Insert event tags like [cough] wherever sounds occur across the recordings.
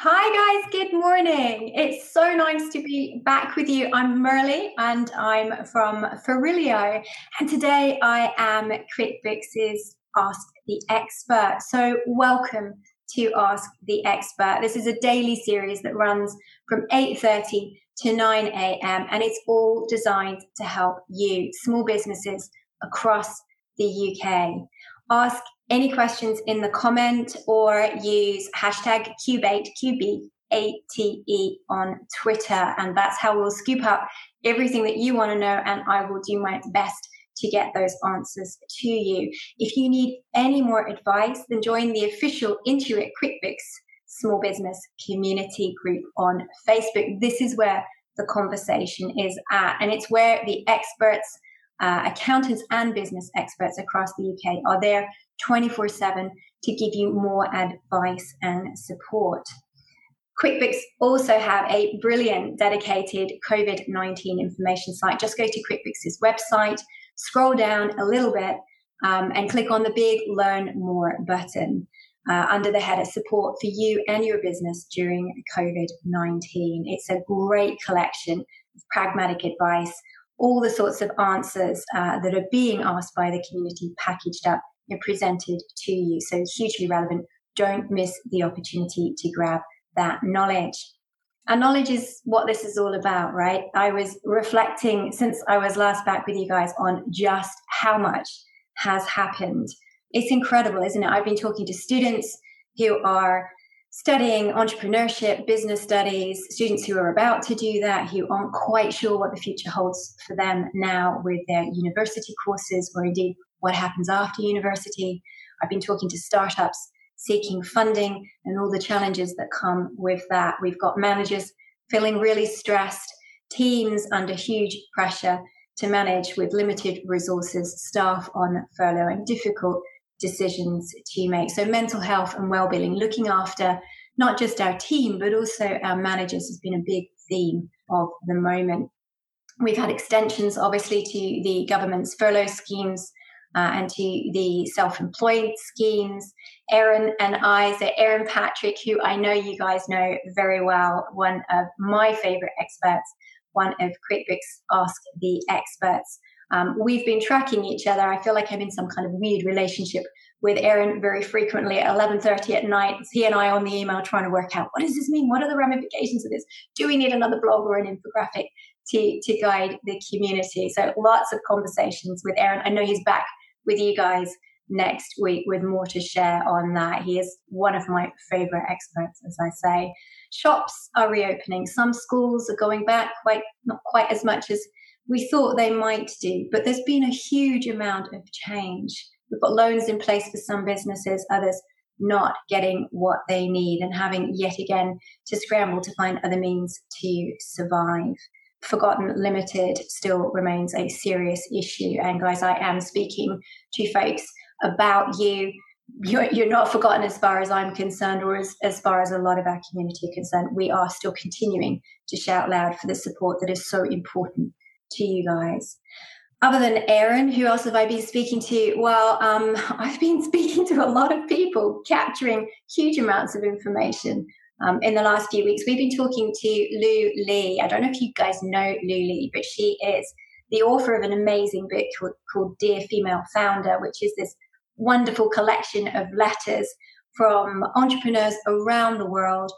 Hi, guys. Good morning. It's so nice to be back with you. I'm Merly and I'm from Farillio. And today I am QuickBooks's Ask the Expert. So, welcome to Ask the Expert. This is a daily series that runs from 8:30 to 9 a.m. and it's all designed to help you, small businesses across the UK. Ask any questions in the comment or use hashtag Cubate, Q-B-A-T-E on Twitter. And that's how we'll scoop up everything that you want to know. And I will do my best to get those answers to you. If you need any more advice, then join the official Intuit QuickBooks small business community group on Facebook. This is where the conversation is at. And it's where the experts, uh, accountants and business experts across the UK are there 24 7 to give you more advice and support. QuickBooks also have a brilliant dedicated COVID 19 information site. Just go to QuickBooks' website, scroll down a little bit, um, and click on the big Learn More button uh, under the header Support for You and Your Business During COVID 19. It's a great collection of pragmatic advice, all the sorts of answers uh, that are being asked by the community packaged up and presented to you. So hugely relevant. Don't miss the opportunity to grab that knowledge. And knowledge is what this is all about, right? I was reflecting since I was last back with you guys on just how much has happened. It's incredible, isn't it? I've been talking to students who are studying entrepreneurship, business studies, students who are about to do that, who aren't quite sure what the future holds for them now with their university courses or indeed what happens after university. I've been talking to startups seeking funding and all the challenges that come with that. We've got managers feeling really stressed, teams under huge pressure to manage with limited resources, staff on furlough, and difficult decisions to make. So, mental health and well-being, looking after not just our team but also our managers, has been a big theme of the moment. We've had extensions, obviously, to the government's furlough schemes uh, and to the self-employed schemes. Erin and I, so Erin Patrick, who I know you guys know very well, one of my favorite experts, one of QuickBooks Ask the Experts. Um, we've been tracking each other. I feel like I'm in some kind of weird relationship with Aaron very frequently at 11:30 at night. He and I on the email trying to work out what does this mean? What are the ramifications of this? Do we need another blog or an infographic to to guide the community? So lots of conversations with Aaron. I know he's back with you guys next week with more to share on that. He is one of my favorite experts, as I say. Shops are reopening. Some schools are going back quite not quite as much as we thought they might do, but there's been a huge amount of change. We've got loans in place for some businesses, others not getting what they need and having yet again to scramble to find other means to survive. Forgotten Limited still remains a serious issue. And guys, I am speaking to folks about you. You're, you're not forgotten as far as I'm concerned, or as, as far as a lot of our community are concerned. We are still continuing to shout loud for the support that is so important to you guys. Other than Erin, who else have I been speaking to? Well, um, [laughs] I've been speaking to a lot of people, capturing huge amounts of information um, in the last few weeks. We've been talking to Lu Li. I don't know if you guys know Lu Li, but she is the author of an amazing book called, called Dear Female Founder, which is this wonderful collection of letters from entrepreneurs around the world,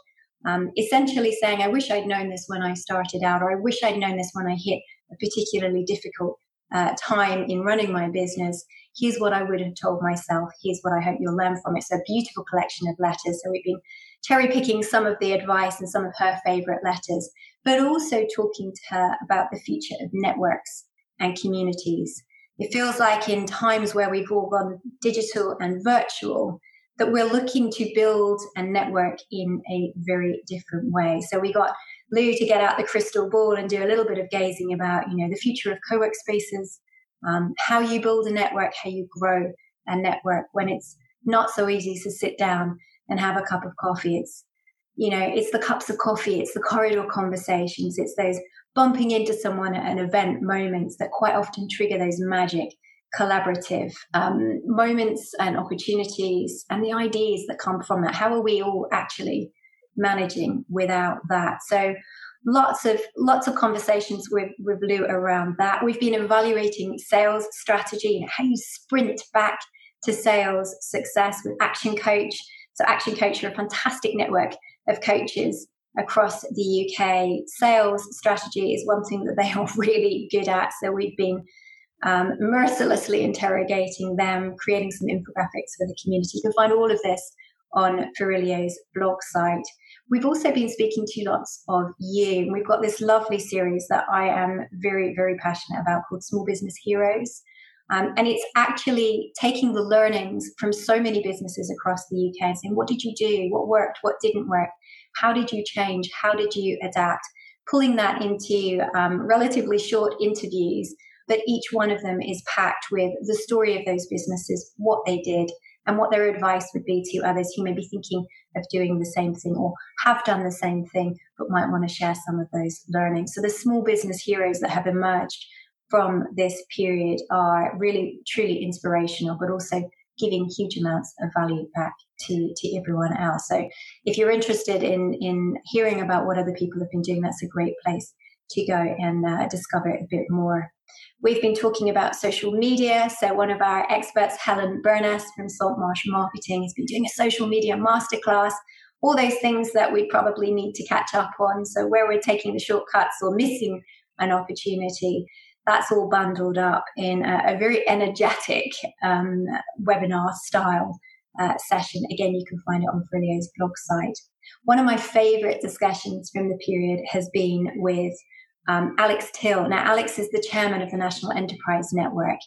um, essentially saying, I wish I'd known this when I started out, or I wish I'd known this when I hit a particularly difficult uh, time in running my business. Here's what I would have told myself. Here's what I hope you'll learn from it. It's a beautiful collection of letters. So we've been cherry picking some of the advice and some of her favorite letters, but also talking to her about the future of networks and communities. It feels like in times where we've all gone digital and virtual, that we're looking to build a network in a very different way. So we got Lu to get out the crystal ball and do a little bit of gazing about, you know, the future of co-work spaces, um, how you build a network, how you grow a network when it's not so easy to sit down and have a cup of coffee. It's, you know, it's the cups of coffee, it's the corridor conversations, it's those bumping into someone at an event moments that quite often trigger those magic collaborative um, moments and opportunities and the ideas that come from that. How are we all actually managing without that. So lots of lots of conversations with with Lu around that. We've been evaluating sales strategy and how you sprint back to sales success with Action Coach. So Action Coach are a fantastic network of coaches across the UK. Sales strategy is one thing that they are [laughs] really good at. So we've been um, mercilessly interrogating them, creating some infographics for the community. You can find all of this on Farillio's blog site. We've also been speaking to lots of you. We've got this lovely series that I am very, very passionate about called Small Business Heroes. Um, and it's actually taking the learnings from so many businesses across the UK and saying, what did you do? What worked? What didn't work? How did you change? How did you adapt? Pulling that into um, relatively short interviews, but each one of them is packed with the story of those businesses, what they did, and what their advice would be to others who may be thinking of doing the same thing or have done the same thing but might want to share some of those learnings. So the small business heroes that have emerged from this period are really truly inspirational, but also giving huge amounts of value back to, to everyone else. So if you're interested in, in hearing about what other people have been doing, that's a great place to go and uh, discover a bit more. We've been talking about social media. So, one of our experts, Helen Burness from Saltmarsh Marketing, has been doing a social media masterclass. All those things that we probably need to catch up on. So, where we're taking the shortcuts or missing an opportunity, that's all bundled up in a, a very energetic um, webinar style uh, session. Again, you can find it on Farillio's blog site. One of my favorite discussions from the period has been with um, Alex Till. Now, Alex is the chairman of the National Enterprise Network,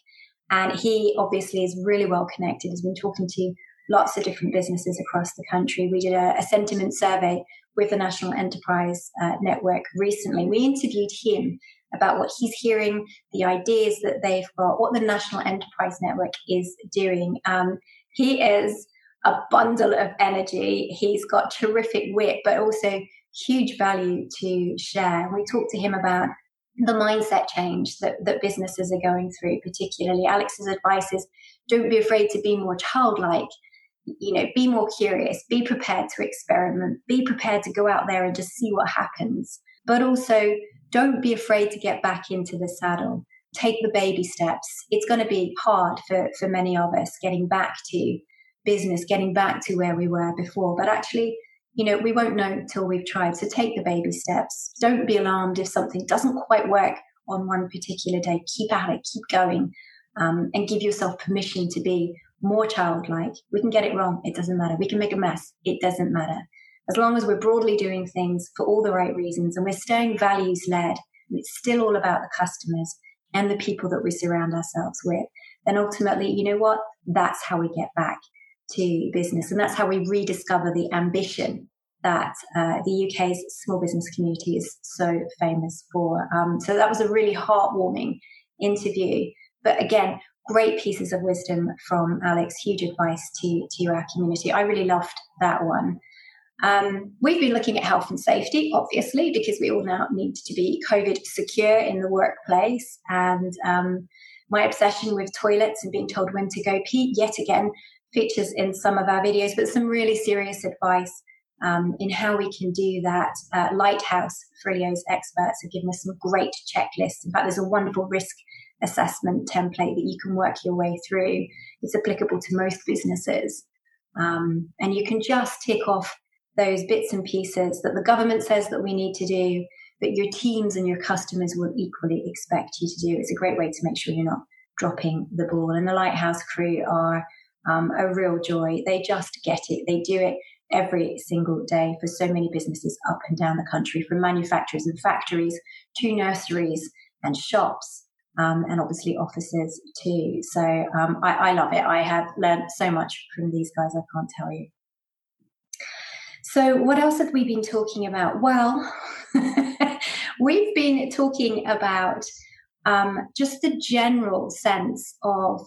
and he obviously is really well connected. He's been talking to lots of different businesses across the country. We did a, a sentiment survey with the National Enterprise uh, Network recently. We interviewed him about what he's hearing, the ideas that they've got, what the National Enterprise Network is doing. Um, he is a bundle of energy. He's got terrific wit, but also huge value to share. We talked to him about the mindset change that, that businesses are going through, particularly. Alex's advice is don't be afraid to be more childlike. You know, be more curious, be prepared to experiment, be prepared to go out there and just see what happens. But also, don't be afraid to get back into the saddle. Take the baby steps. It's going to be hard for, for many of us getting back to business, getting back to where we were before. But actually, you know, we won't know till we've tried. So take the baby steps. Don't be alarmed if something doesn't quite work on one particular day. Keep at it, keep going, um, and give yourself permission to be more childlike. We can get it wrong. It doesn't matter. We can make a mess. It doesn't matter. As long as we're broadly doing things for all the right reasons and we're staying values led, and it's still all about the customers and the people that we surround ourselves with, then ultimately, you know what? That's how we get back to business. And that's how we rediscover the ambition that uh, the UK's small business community is so famous for. Um, so that was a really heartwarming interview. But again, great pieces of wisdom from Alex, huge advice to, to our community. I really loved that one. Um, we've been looking at health and safety, obviously, because we all now need to be COVID secure in the workplace. And um, my obsession with toilets and being told when to go pee, yet again, features in some of our videos, but some really serious advice um, in how we can do that. Uh, Lighthouse, Farillio's experts, have given us some great checklists. In fact, there's a wonderful risk assessment template that you can work your way through. It's applicable to most businesses. Um, and you can just tick off those bits and pieces that the government says that we need to do, that your teams and your customers will equally expect you to do. It's a great way to make sure you're not dropping the ball. And the Lighthouse crew are um, a real joy. They just get it. They do it every single day for so many businesses up and down the country, from manufacturers and factories to nurseries and shops, um, and obviously offices too. So um, I, I love it. I have learned so much from these guys, I can't tell you. So, what else have we been talking about? Well, [laughs] we've been talking about um, just the general sense of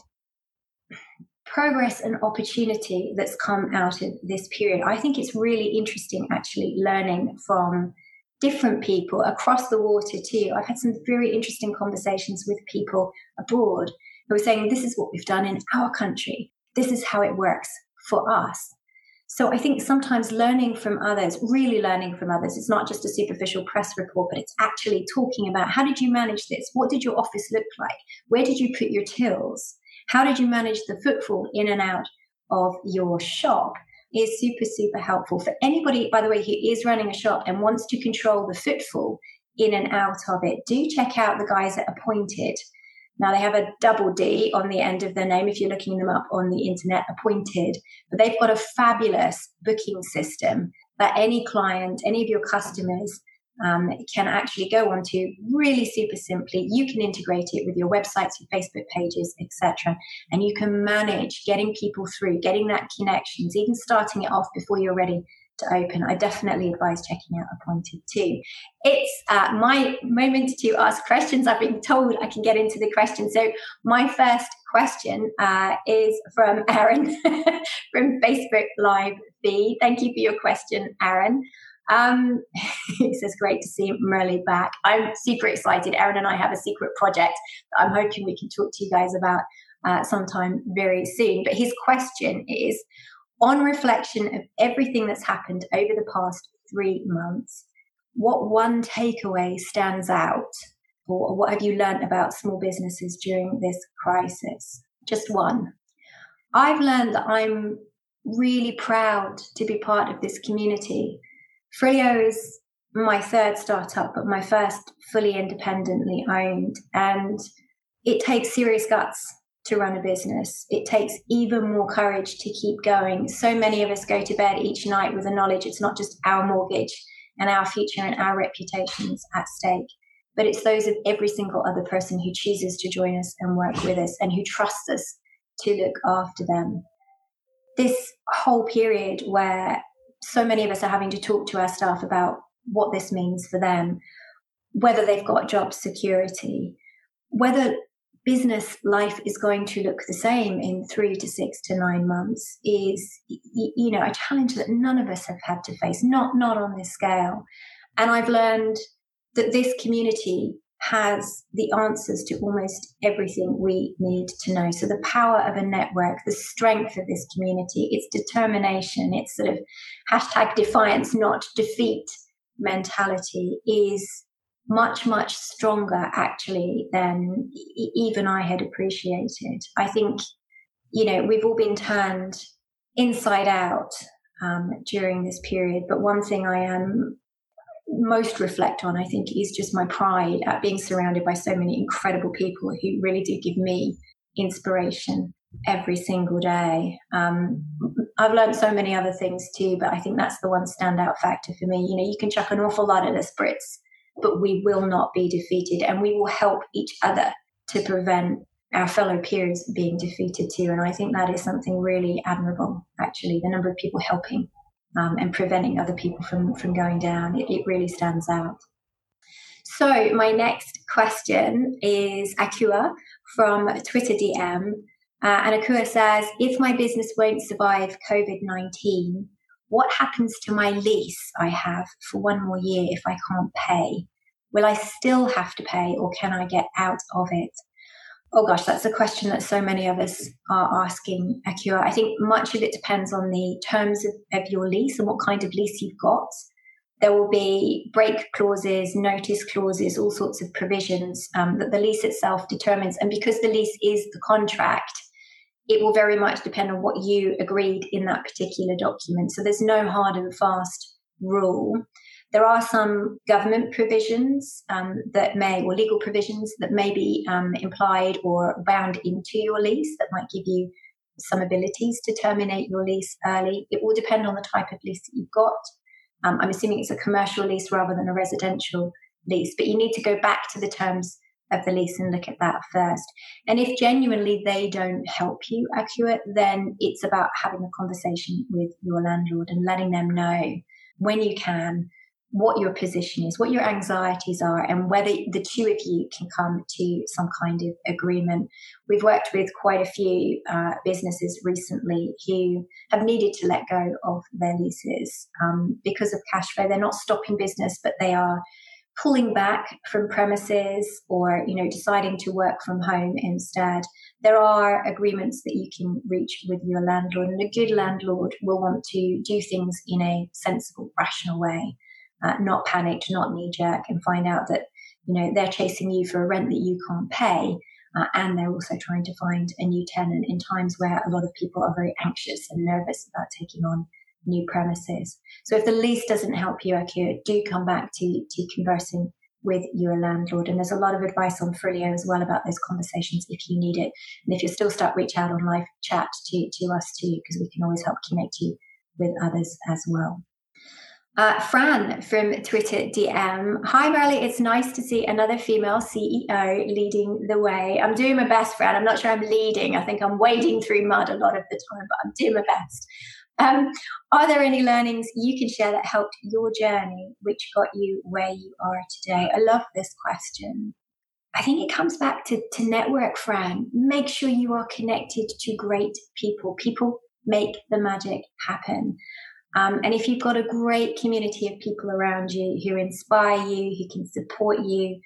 progress and opportunity that's come out of this period. I think it's really interesting actually learning from different people across the water too. I've had some very interesting conversations with people abroad who are saying, This is what we've done in our country, this is how it works for us. So I think sometimes learning from others, really learning from others, it's not just a superficial press report, but it's actually talking about how did you manage this? What did your office look like? Where did you put your tills? How did you manage the footfall in and out of your shop? Is super, super helpful for anybody, by the way, who is running a shop and wants to control the footfall in and out of it. Do check out the guys at Appointedd now they have a double D on the end of their name if you're looking them up on the internet, Appointedd, but they've got a fabulous booking system that any client, any of your customers um, can actually go onto really super simply. You can integrate it with your websites, your Facebook pages, etc. And you can manage getting people through, getting that connections, even starting it off before you're ready to open, I definitely advise checking out Appointedd too. It's uh, my moment to ask questions. I've been told I can get into the questions. So, my first question uh, is from Aaron [laughs] from Facebook Live feed. Thank you for your question, Aaron. Um, [laughs] it says, great to see Merle back. I'm super excited. Aaron and I have a secret project that I'm hoping we can talk to you guys about uh, sometime very soon. But his question is on reflection of everything that's happened over the past three months, what one takeaway stands out, or what have you learned about small businesses during this crisis? Just one. I've learned that I'm really proud to be part of this community. Farillio is my third startup, but my first fully independently owned. And it takes serious guts to run a business. It takes even more courage to keep going. So many of us go to bed each night with the knowledge it's not just our mortgage and our future and our reputations at stake, but it's those of every single other person who chooses to join us and work with us and who trusts us to look after them. This whole period where so many of us are having to talk to our staff about what this means for them, whether they've got job security, whether business life is going to look the same in three to six to nine months is you know a challenge that none of us have had to face not not on this scale. And i've learned that this community has the answers to almost everything we need to know. So, the power of a network, the strength of this community, its determination, its sort of hashtag defiance, not defeat mentality is much, much stronger actually than even I had appreciated. I think, you know, we've all been turned inside out um, during this period, but one thing I am most reflect on, I think, is just my pride at being surrounded by so many incredible people who really do give me inspiration every single day. Um, I've learned so many other things too, but I think that's the one standout factor for me. You know, you can chuck an awful lot at the spritz but we will not be defeated and we will help each other to prevent our fellow peers being defeated too. And I think that is something really admirable, actually, the number of people helping um, and preventing other people from, from going down. It, it really stands out. So, my next question is Akua from Twitter DM. Uh, and Akua says, if my business won't survive COVID 19, what happens to my lease I have for one more year if I can't pay? Will I still have to pay or can I get out of it? Oh gosh, that's a question that so many of us are asking, Akua. I think much of it depends on the terms of, of your lease and what kind of lease you've got. There will be break clauses, notice clauses, all sorts of provisions um, that the lease itself determines. And because the lease is the contract, it will very much depend on what you agreed in that particular document. So there's no hard and fast rule. There are some government provisions um, that may, or legal provisions that may be um, implied or bound into your lease that might give you some abilities to terminate your lease early. It will depend on the type of lease that you've got. Um, I'm assuming it's a commercial lease rather than a residential lease, but you need to go back to the terms of the lease and look at that first. And if genuinely they don't help you accurate, then it's about having a conversation with your landlord and letting them know when you can what your position is, what your anxieties are, and whether the two of you can come to some kind of agreement. We've worked with quite a few uh, businesses recently who have needed to let go of their leases um, because of cash flow. They're not stopping business, but they are pulling back from premises or you know deciding to work from home instead there are agreements that you can reach with your landlord and a good landlord will want to do things in a sensible rational way uh, not panicked not knee jerk and find out that you know they're chasing you for a rent that you can't pay uh, and they're also trying to find a new tenant in times where a lot of people are very anxious and nervous about taking on new premises. So if the lease doesn't help you, Akua, do come back to, to conversing with your landlord. And there's a lot of advice on Farillio as well about those conversations if you need it. And if you're still stuck, reach out on live chat to, to us too, because we can always help connect you with others as well. Uh, Fran from Twitter DM. Hi, Marley. It's nice to see another female CEO leading the way. I'm doing my best, Fran. I'm not sure I'm leading. I think I'm wading through mud a lot of the time, but I'm doing my best. Um, are there any learnings you can share that helped your journey, which got you where you are today? I love this question. I think it comes back to, to network, Fran. Make sure you are connected to great people. People make the magic happen. Um, and if you've got a great community of people around you who inspire you, who can support you,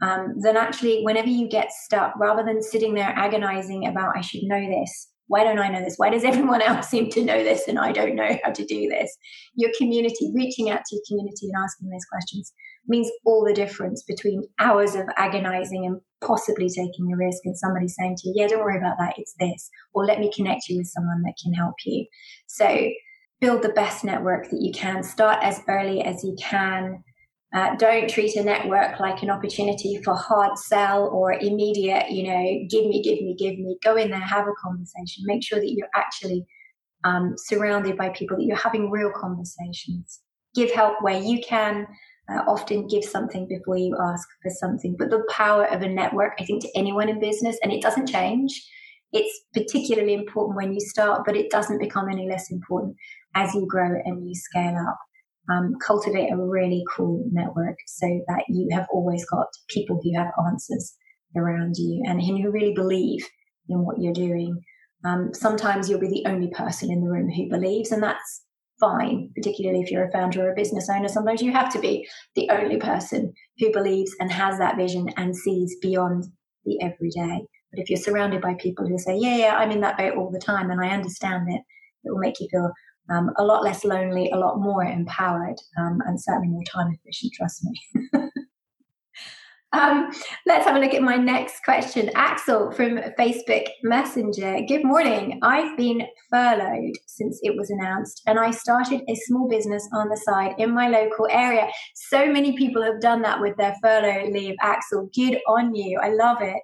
um, then actually, whenever you get stuck, rather than sitting there agonizing about, I should know this, why don't I know this? Why does everyone [laughs] else seem to know this and I don't know how to do this? Your community, reaching out to your community and asking those questions means all the difference between hours of agonizing and possibly taking a risk and somebody saying to you, yeah, don't worry about that. It's this. Or let me connect you with someone that can help you. So build the best network that you can. Start as early as you can. Uh, don't treat a network like an opportunity for hard sell or immediate, you know, give me, give me, give me. Go in there, have a conversation. Make sure that you're actually um, surrounded by people, that you're having real conversations. Give help where you can. Uh, often give something before you ask for something. But the power of a network, I think, to anyone in business, and it doesn't change. It's particularly important when you start, but it doesn't become any less important as you grow and you scale up um, cultivate a really cool network so that you have always got people who have answers around you and who really believe in what you're doing. Um, sometimes you'll be the only person in the room who believes, and that's fine, particularly if you're a founder or a business owner. Sometimes you have to be the only person who believes and has that vision and sees beyond the everyday. But if you're surrounded by people who say, Yeah, yeah, I'm in that boat all the time and I understand it, it will make you feel um, a lot less lonely, a lot more empowered, um, and certainly more time efficient, trust me. [laughs] um, let's have a look at my next question. Axel from Facebook Messenger. Good morning. I've been furloughed since it was announced, and I started a small business on the side in my local area. So many people have done that with their furlough leave. Axel, good on you. I love it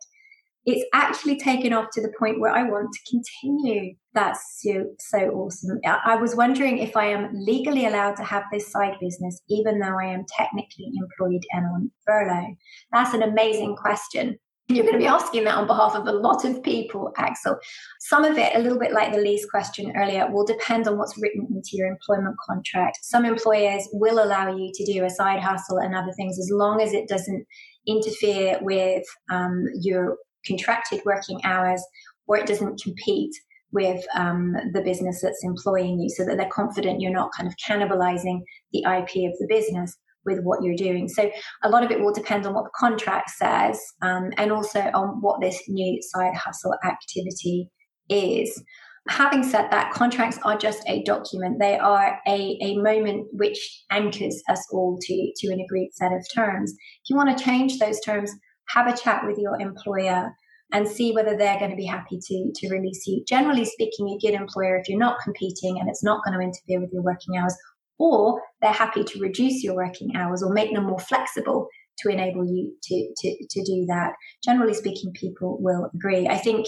it's actually taken off to the point where I want to continue. That's so, so awesome. I was wondering if I am legally allowed to have this side business, even though I am technically employed and on furlough. That's an amazing question. You're going to be asking that on behalf of a lot of people, Axel. Some of it, a little bit like the lease question earlier, will depend on what's written into your employment contract. Some employers will allow you to do a side hustle and other things as long as it doesn't interfere with um, your contracted working hours or it doesn't compete with um, the business that's employing you so that they're confident you're not kind of cannibalizing the IP of the business with what you're doing. So a lot of it will depend on what the contract says um, and also on what this new side hustle activity is. Having said that, contracts are just a document. They are a, a moment which anchors us all to, to an agreed set of terms. If you want to change those terms, have a chat with your employer and see whether they're going to be happy to, to release you. Generally speaking, a good employer, if you're not competing and it's not going to interfere with your working hours, or they're happy to reduce your working hours or make them more flexible to enable you to, to, to do that. Generally speaking, people will agree. I think,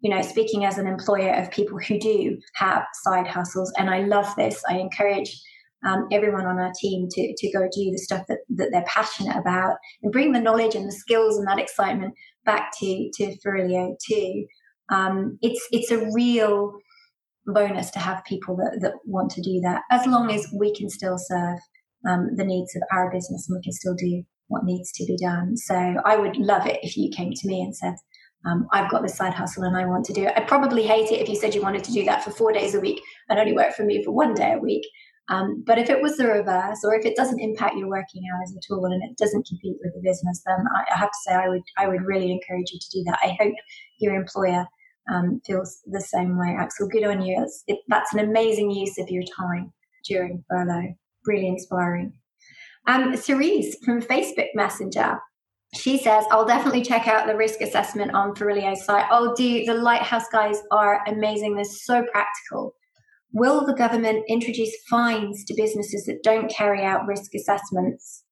you know, speaking as an employer of people who do have side hustles, and I love this, I encourage um, everyone on our team to, to go do the stuff that, that they're passionate about and bring the knowledge and the skills and that excitement back to, to Farillio too. Um, it's, it's a real bonus to have people that, that want to do that as long as we can still serve um, the needs of our business and we can still do what needs to be done. So I would love it if you came to me and said, um, I've got this side hustle and I want to do it. I'd probably hate it if you said you wanted to do that for four days a week and only work for me for one day a week. Um, but if it was the reverse, or if it doesn't impact your working hours at all and it doesn't compete with the business, then I, I have to say I would I would really encourage you to do that. I hope your employer um, feels the same way. Axel, good on you. It, that's an amazing use of your time during furlough. Really inspiring. Um, Cerise from Facebook Messenger. She says, I'll definitely check out the risk assessment on Farillio's site. Oh, do the Lighthouse guys are amazing. They're so practical. Will the government introduce fines to businesses that don't carry out risk assessments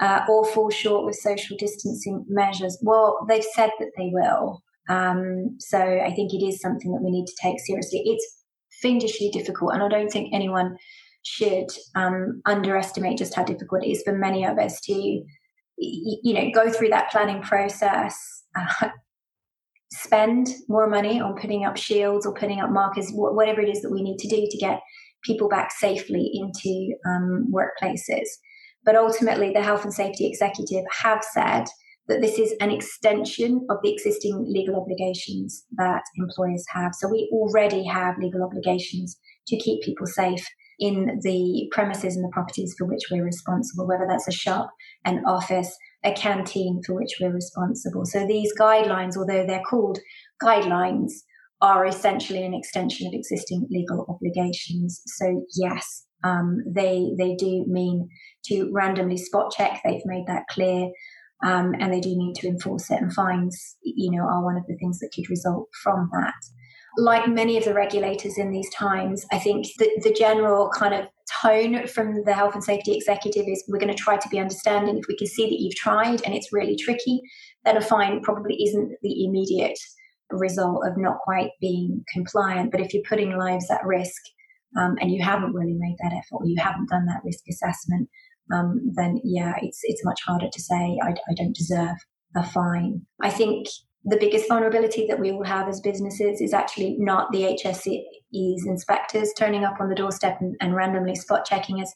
uh, or fall short with social distancing measures? Well, they've said that they will. Um, so I think it is something that we need to take seriously. It's fiendishly difficult, and I don't think anyone should um, underestimate just how difficult it is for many of us to, you know, go through that planning process, uh, spend more money on putting up shields or putting up markers, whatever it is that we need to do to get people back safely into um, workplaces. But ultimately, the health and safety executive have said that this is an extension of the existing legal obligations that employers have. So we already have legal obligations to keep people safe in the premises and the properties for which we're responsible, whether that's a shop, an office, a canteen for which we're responsible. So these guidelines, although they're called guidelines, are essentially an extension of existing legal obligations. So yes, um, they they do mean to randomly spot check. They've made that clear. Um, and they do need to enforce it and fines you know are one of the things that could result from that like many of the regulators in these times i think the, the general kind of tone from the health and safety executive is we're going to try to be understanding if we can see that you've tried and it's really tricky then a fine probably isn't the immediate result of not quite being compliant but if you're putting lives at risk um, and you haven't really made that effort or you haven't done that risk assessment um, then yeah, it's it's much harder to say I, I don't deserve a fine. I think the biggest vulnerability that we all have as businesses is actually not the HSE's inspectors turning up on the doorstep and, and randomly spot checking us.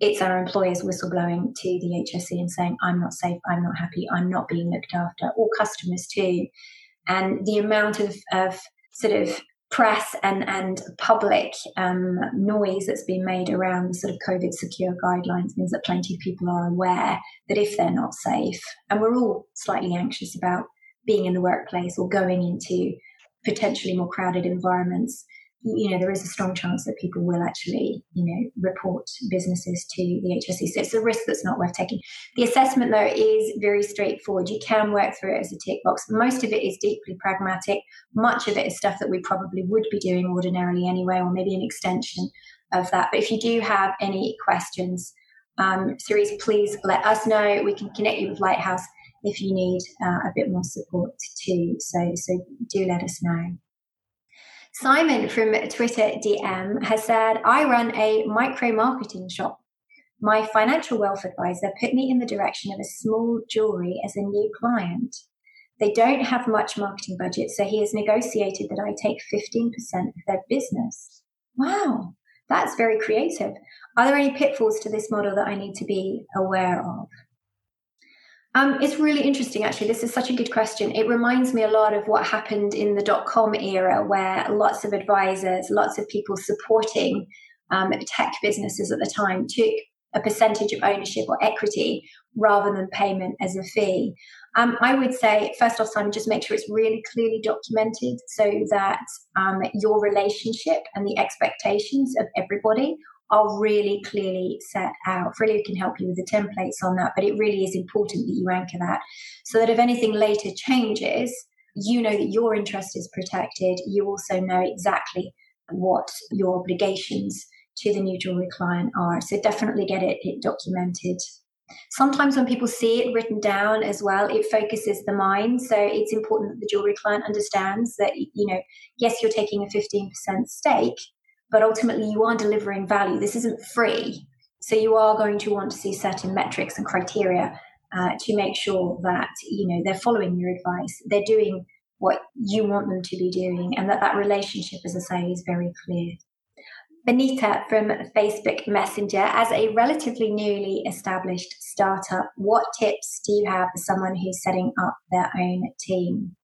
It's our employers whistleblowing to the HSE and saying, I'm not safe, I'm not happy, I'm not being looked after, or customers too. And the amount of, of sort of press and, and public um, noise that's been made around the sort of COVID secure guidelines means that plenty of people are aware that if they're not safe, and we're all slightly anxious about being in the workplace or going into potentially more crowded environments, you know, there is a strong chance that people will actually, you know, report businesses to the HSE. So it's a risk that's not worth taking. The assessment, though, is very straightforward. You can work through it as a tick box. Most of it is deeply pragmatic. Much of it is stuff that we probably would be doing ordinarily anyway, or maybe an extension of that. But if you do have any questions, um, please let us know. We can connect you with Lighthouse if you need uh, a bit more support too. So, so do let us know. Simon from Twitter DM has said, I run a micro marketing shop. My financial wealth advisor put me in the direction of a small jewelry as a new client. They don't have much marketing budget, so he has negotiated that I take 15% of their business. Wow, that's very creative. Are there any pitfalls to this model that I need to be aware of? Um, it's really interesting, actually. This is such a good question. It reminds me a lot of what happened in the dot com era, where lots of advisors, lots of people supporting um, tech businesses at the time took a percentage of ownership or equity rather than payment as a fee. Um, I would say, first off, Simon, just make sure it's really clearly documented so that um, your relationship and the expectations of everybody are really clearly set out. Farillio can help you with the templates on that, but it really is important that you anchor that so that if anything later changes, you know that your interest is protected. You also know exactly what your obligations to the new jewelry client are. So definitely get it, it documented. Sometimes when people see it written down as well, it focuses the mind. So it's important that the jewelry client understands that, you know, yes, you're taking a 15% stake, but ultimately you are delivering value. This isn't free. So you are going to want to see certain metrics and criteria uh, to make sure that you know they're following your advice, they're doing what you want them to be doing, and that that relationship, as I say, is very clear. Benita from Facebook Messenger, as a relatively newly established startup, what tips do you have for someone who's setting up their own team?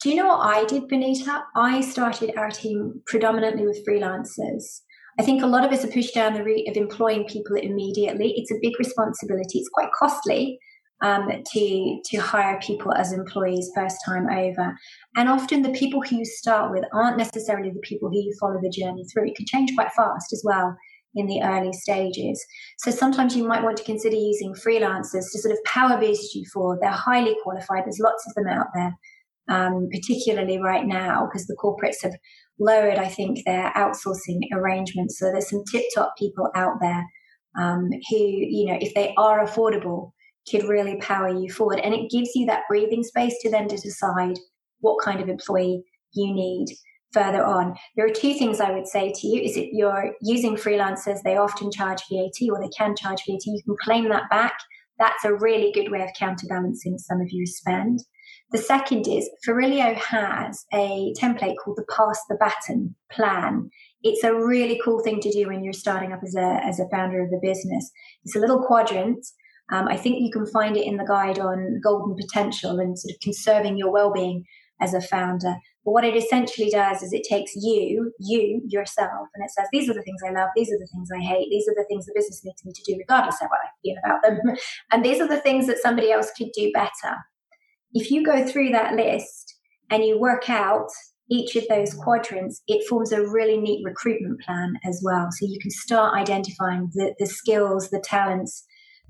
Do you know what I did, Benita? I started our team predominantly with freelancers. I think a lot of us are pushed down the route of employing people immediately. It's a big responsibility. It's quite costly um, to to hire people as employees first time over. And often the people who you start with aren't necessarily the people who you follow the journey through. It can change quite fast as well in the early stages. So sometimes you might want to consider using freelancers to sort of power boost you for. They're highly qualified. There's lots of them out there, um, particularly right now because the corporates have lowered, I think, their outsourcing arrangements. So there's some tip top people out there um, who, you know, if they are affordable, could really power you forward. And it gives you that breathing space to then to decide what kind of employee you need further on. There are two things I would say to you is if you're using freelancers, they often charge VAT or they can charge VAT. You can claim that back. That's a really good way of counterbalancing some of your spend. The second is Farillio has a template called the Pass the Baton plan. It's a really cool thing to do when you're starting up as a, as a founder of a business. It's a little quadrant um, I think you can find it in the guide on golden potential and sort of conserving your well-being as a founder. But what it essentially does is it takes you, you yourself, and it says, these are the things I love, these are the things I hate, these are the things the business needs me to do, regardless of what I feel about them. [laughs] and these are the things that somebody else could do better. If you go through that list and you work out each of those quadrants, it forms a really neat recruitment plan as well. So you can start identifying the, the skills, the talents,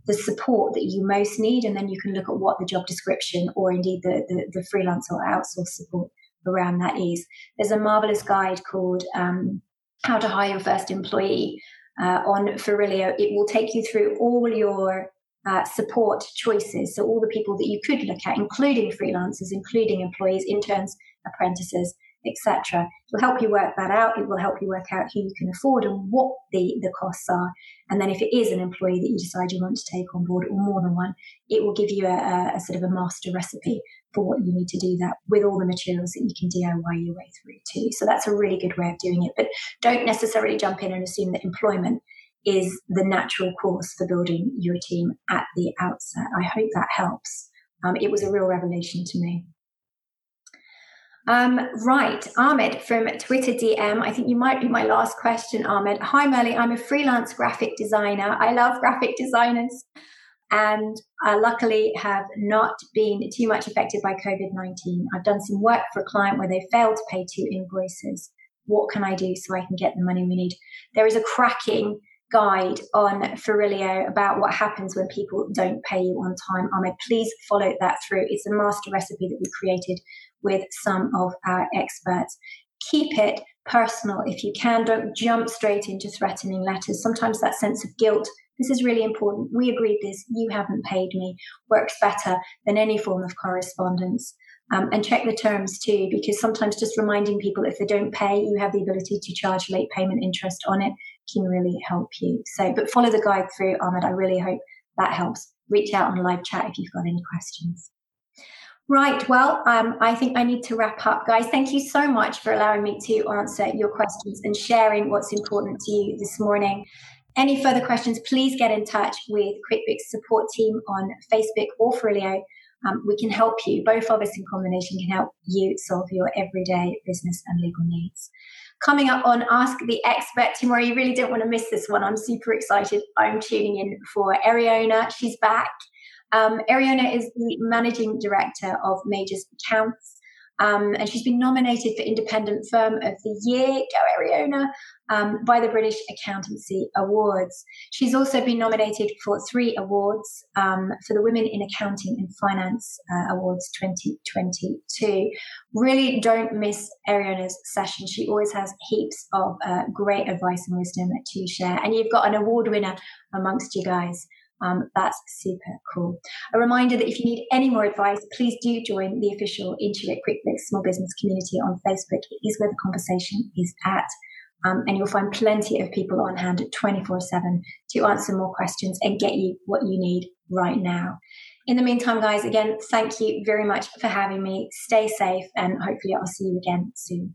the support that you most need, and then you can look at what the job description or indeed the, the, the freelance or outsource support around that is. There's a marvelous guide called um, How to Hire Your First Employee uh, on Farillio. It will take you through all your uh, support choices. So, all the people that you could look at, including freelancers, including employees, interns, apprentices, etc. Will help you work that out. It will help you work out who you can afford and what the, the costs are. And then if it is an employee that you decide you want to take on board or more than one, it will give you a, a, a sort of a master recipe for what you need to do that with all the materials that you can DIY your way through too. So that's a really good way of doing it. But don't necessarily jump in and assume that employment is the natural course for building your team at the outset. I hope that helps. Um, it was a real revelation to me. Um, right, Ahmed from Twitter DM. I think you might be my last question, Ahmed. Hi, Merly. I'm a freelance graphic designer. I love graphic designers and I luckily have not been too much affected by COVID 19. I've done some work for a client where they failed to pay two invoices. What can I do so I can get the money we need? There is a cracking guide on Farillio about what happens when people don't pay you on time. Ahmed, please follow that through. It's a master recipe that we created with some of our experts. Keep it personal if you can. Don't jump straight into threatening letters. Sometimes that sense of guilt. This is really important. We agreed this. You haven't paid me. Works better than any form of correspondence. Um, and check the terms too, because sometimes just reminding people if they don't pay, you have the ability to charge late payment interest on it can really help you. So, but follow the guide through, Ahmed. I really hope that helps. Reach out on live chat if you've got any questions. Right. Well, um, I think I need to wrap up, guys. Thank you so much for allowing me to answer your questions and sharing what's important to you this morning. Any further questions, please get in touch with QuickBooks support team on Facebook or Farillio. Um, we can help you. Both of us in combination can help you solve your everyday business and legal needs. Coming up on Ask the Expert tomorrow, you really don't want to miss this one. I'm super excited. I'm tuning in for Ariona. She's back. Um, Ariona is the managing director of Majors Accounts. Um, and she's been nominated for Independent Firm of the Year, go Ariona, um, by the British Accountancy Awards. She's also been nominated for three awards um, for the Women in Accounting and Finance uh, Awards 2022. Really don't miss Ariona's session. She always has heaps of uh, great advice and wisdom to share. And you've got an award winner amongst you guys. Um, that's super cool. A reminder that if you need any more advice, please do join the official Intuit QuickBooks Small Business community on Facebook. It is where the conversation is at. Um, and you'll find plenty of people on hand 24 7 to answer more questions and get you what you need right now. In the meantime, guys, again, thank you very much for having me. Stay safe and hopefully I'll see you again soon.